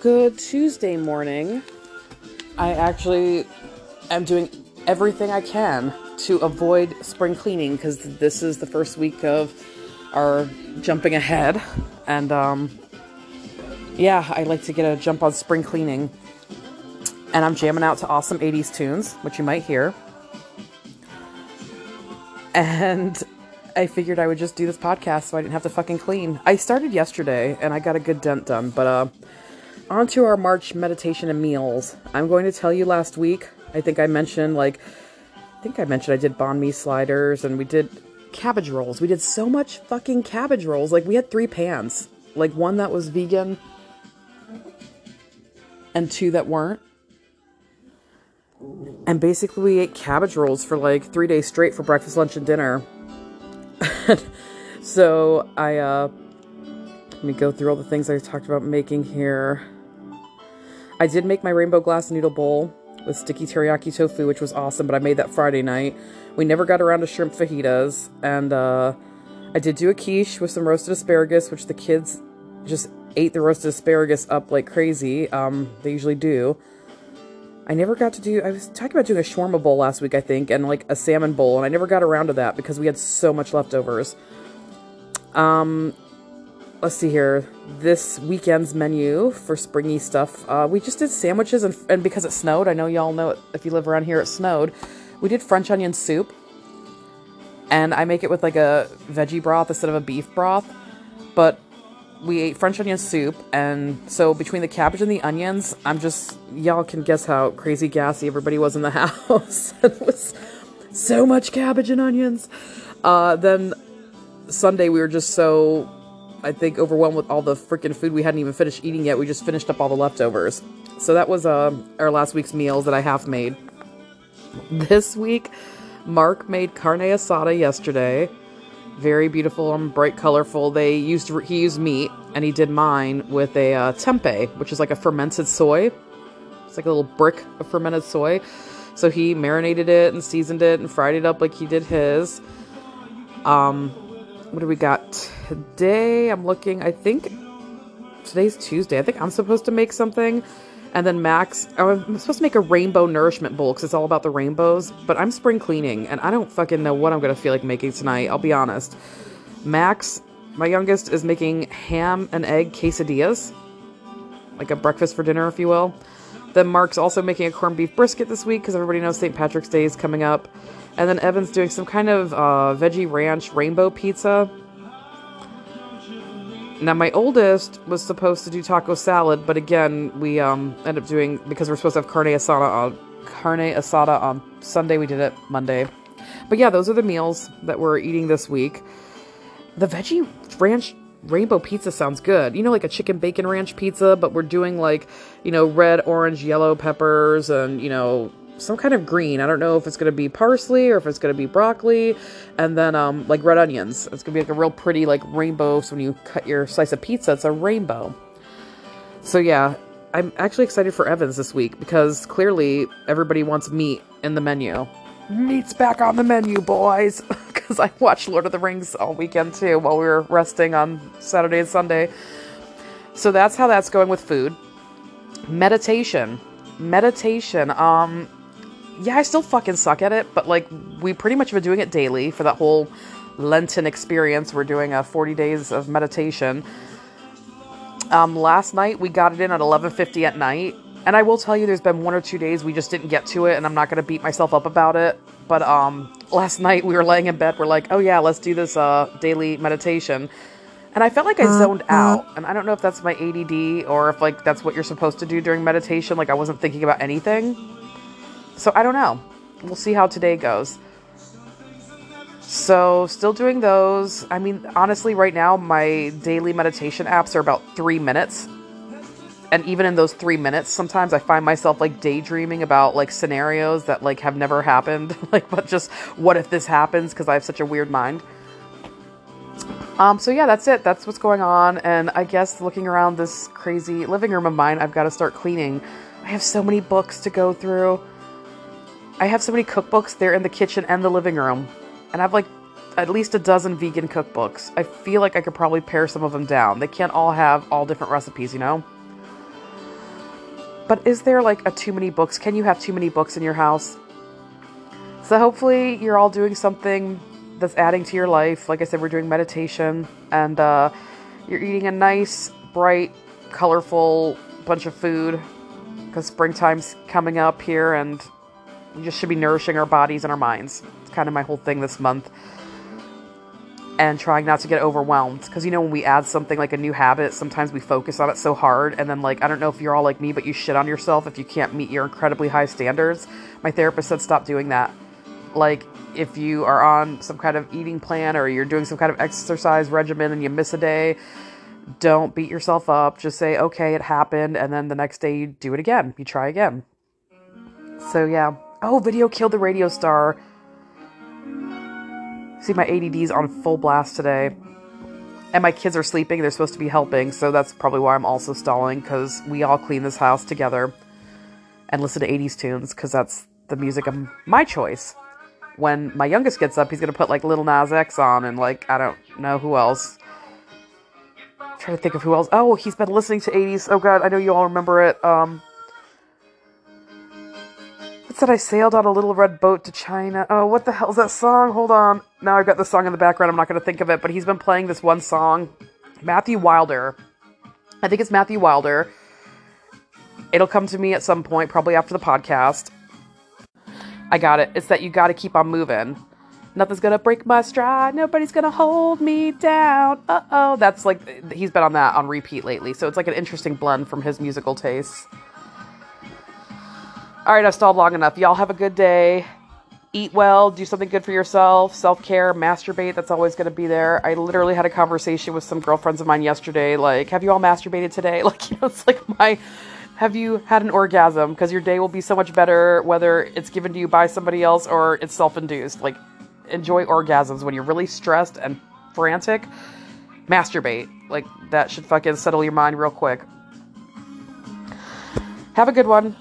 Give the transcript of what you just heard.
Good Tuesday morning. I actually am doing everything I can to avoid spring cleaning because this is the first week of our jumping ahead. And um, yeah, I like to get a jump on spring cleaning. And I'm jamming out to awesome 80s tunes, which you might hear. And I figured I would just do this podcast so I didn't have to fucking clean. I started yesterday and I got a good dent done, but uh, on to our March meditation and meals. I'm going to tell you last week, I think I mentioned, like, I think I mentioned I did banh mi sliders and we did cabbage rolls. We did so much fucking cabbage rolls. Like, we had three pans. Like, one that was vegan and two that weren't. And basically, we ate cabbage rolls for like three days straight for breakfast, lunch, and dinner. so I uh let me go through all the things I talked about making here. I did make my rainbow glass noodle bowl with sticky teriyaki tofu, which was awesome, but I made that Friday night. We never got around to shrimp fajitas, and uh, I did do a quiche with some roasted asparagus, which the kids just ate the roasted asparagus up like crazy. Um, they usually do. I never got to do, I was talking about doing a shawarma bowl last week, I think, and like a salmon bowl, and I never got around to that because we had so much leftovers. Um, let's see here. This weekend's menu for springy stuff, uh, we just did sandwiches, and, and because it snowed, I know y'all know it, if you live around here, it snowed. We did French onion soup, and I make it with like a veggie broth instead of a beef broth, but we ate French onion soup, and so between the cabbage and the onions, I'm just y'all can guess how crazy gassy everybody was in the house. it was so much cabbage and onions. Uh, then Sunday we were just so I think overwhelmed with all the freaking food we hadn't even finished eating yet. We just finished up all the leftovers. So that was uh, our last week's meals that I half made. This week, Mark made carne asada yesterday very beautiful and bright colorful they used he used meat and he did mine with a uh, tempeh which is like a fermented soy it's like a little brick of fermented soy so he marinated it and seasoned it and fried it up like he did his um what do we got today i'm looking i think today's tuesday i think i'm supposed to make something and then Max, oh, I'm supposed to make a rainbow nourishment bowl because it's all about the rainbows, but I'm spring cleaning and I don't fucking know what I'm going to feel like making tonight. I'll be honest. Max, my youngest, is making ham and egg quesadillas, like a breakfast for dinner, if you will. Then Mark's also making a corned beef brisket this week because everybody knows St. Patrick's Day is coming up. And then Evan's doing some kind of uh, veggie ranch rainbow pizza now my oldest was supposed to do taco salad, but again we um ended up doing because we're supposed to have carne asada on carne asada on Sunday. We did it Monday, but yeah, those are the meals that we're eating this week. The veggie ranch rainbow pizza sounds good. You know, like a chicken bacon ranch pizza, but we're doing like you know red, orange, yellow peppers and you know some kind of green. I don't know if it's going to be parsley or if it's going to be broccoli. And then, um, like red onions. It's going to be like a real pretty, like, rainbow. So when you cut your slice of pizza, it's a rainbow. So yeah, I'm actually excited for Evans this week because clearly everybody wants meat in the menu. Meat's back on the menu, boys. Because I watched Lord of the Rings all weekend too while we were resting on Saturday and Sunday. So that's how that's going with food. Meditation. Meditation. Um, yeah, I still fucking suck at it, but like we pretty much have been doing it daily for that whole Lenten experience. We're doing a 40 days of meditation. Um, last night we got it in at 11:50 at night, and I will tell you, there's been one or two days we just didn't get to it, and I'm not gonna beat myself up about it. But um, last night we were laying in bed, we're like, oh yeah, let's do this uh, daily meditation. And I felt like I zoned out, and I don't know if that's my ADD or if like that's what you're supposed to do during meditation. Like I wasn't thinking about anything. So I don't know. We'll see how today goes. So, still doing those. I mean, honestly, right now, my daily meditation apps are about three minutes. And even in those three minutes, sometimes I find myself like daydreaming about like scenarios that like have never happened. like, but just what if this happens? Because I have such a weird mind. Um, so yeah, that's it. That's what's going on. And I guess looking around this crazy living room of mine, I've got to start cleaning. I have so many books to go through. I have so many cookbooks there in the kitchen and the living room. And I have like at least a dozen vegan cookbooks. I feel like I could probably pare some of them down. They can't all have all different recipes, you know? But is there like a too many books? Can you have too many books in your house? So hopefully you're all doing something that's adding to your life. Like I said, we're doing meditation and uh, you're eating a nice, bright, colorful bunch of food because springtime's coming up here and we just should be nourishing our bodies and our minds. It's kind of my whole thing this month. And trying not to get overwhelmed. Because, you know, when we add something like a new habit, sometimes we focus on it so hard. And then, like, I don't know if you're all like me, but you shit on yourself if you can't meet your incredibly high standards. My therapist said stop doing that. Like, if you are on some kind of eating plan or you're doing some kind of exercise regimen and you miss a day, don't beat yourself up. Just say, okay, it happened. And then the next day you do it again. You try again. So, yeah. Oh, video killed the radio star. See, my ADD's on full blast today. And my kids are sleeping. They're supposed to be helping. So that's probably why I'm also stalling because we all clean this house together and listen to 80s tunes because that's the music of my choice. When my youngest gets up, he's going to put like Little Nas X on and like, I don't know who else. Trying to think of who else. Oh, he's been listening to 80s. Oh, God, I know you all remember it. Um, said I sailed on a little red boat to China. Oh, what the hell's that song? Hold on. Now I've got the song in the background. I'm not going to think of it, but he's been playing this one song. Matthew Wilder. I think it's Matthew Wilder. It'll come to me at some point, probably after the podcast. I got it. It's that you got to keep on moving. Nothing's gonna break my stride. Nobody's gonna hold me down. Uh oh. That's like, he's been on that on repeat lately. So it's like an interesting blend from his musical tastes. All right, I've stalled long enough. Y'all have a good day. Eat well, do something good for yourself, self care, masturbate. That's always going to be there. I literally had a conversation with some girlfriends of mine yesterday. Like, have you all masturbated today? Like, you know, it's like my. Have you had an orgasm? Because your day will be so much better whether it's given to you by somebody else or it's self induced. Like, enjoy orgasms when you're really stressed and frantic. Masturbate. Like, that should fucking settle your mind real quick. Have a good one.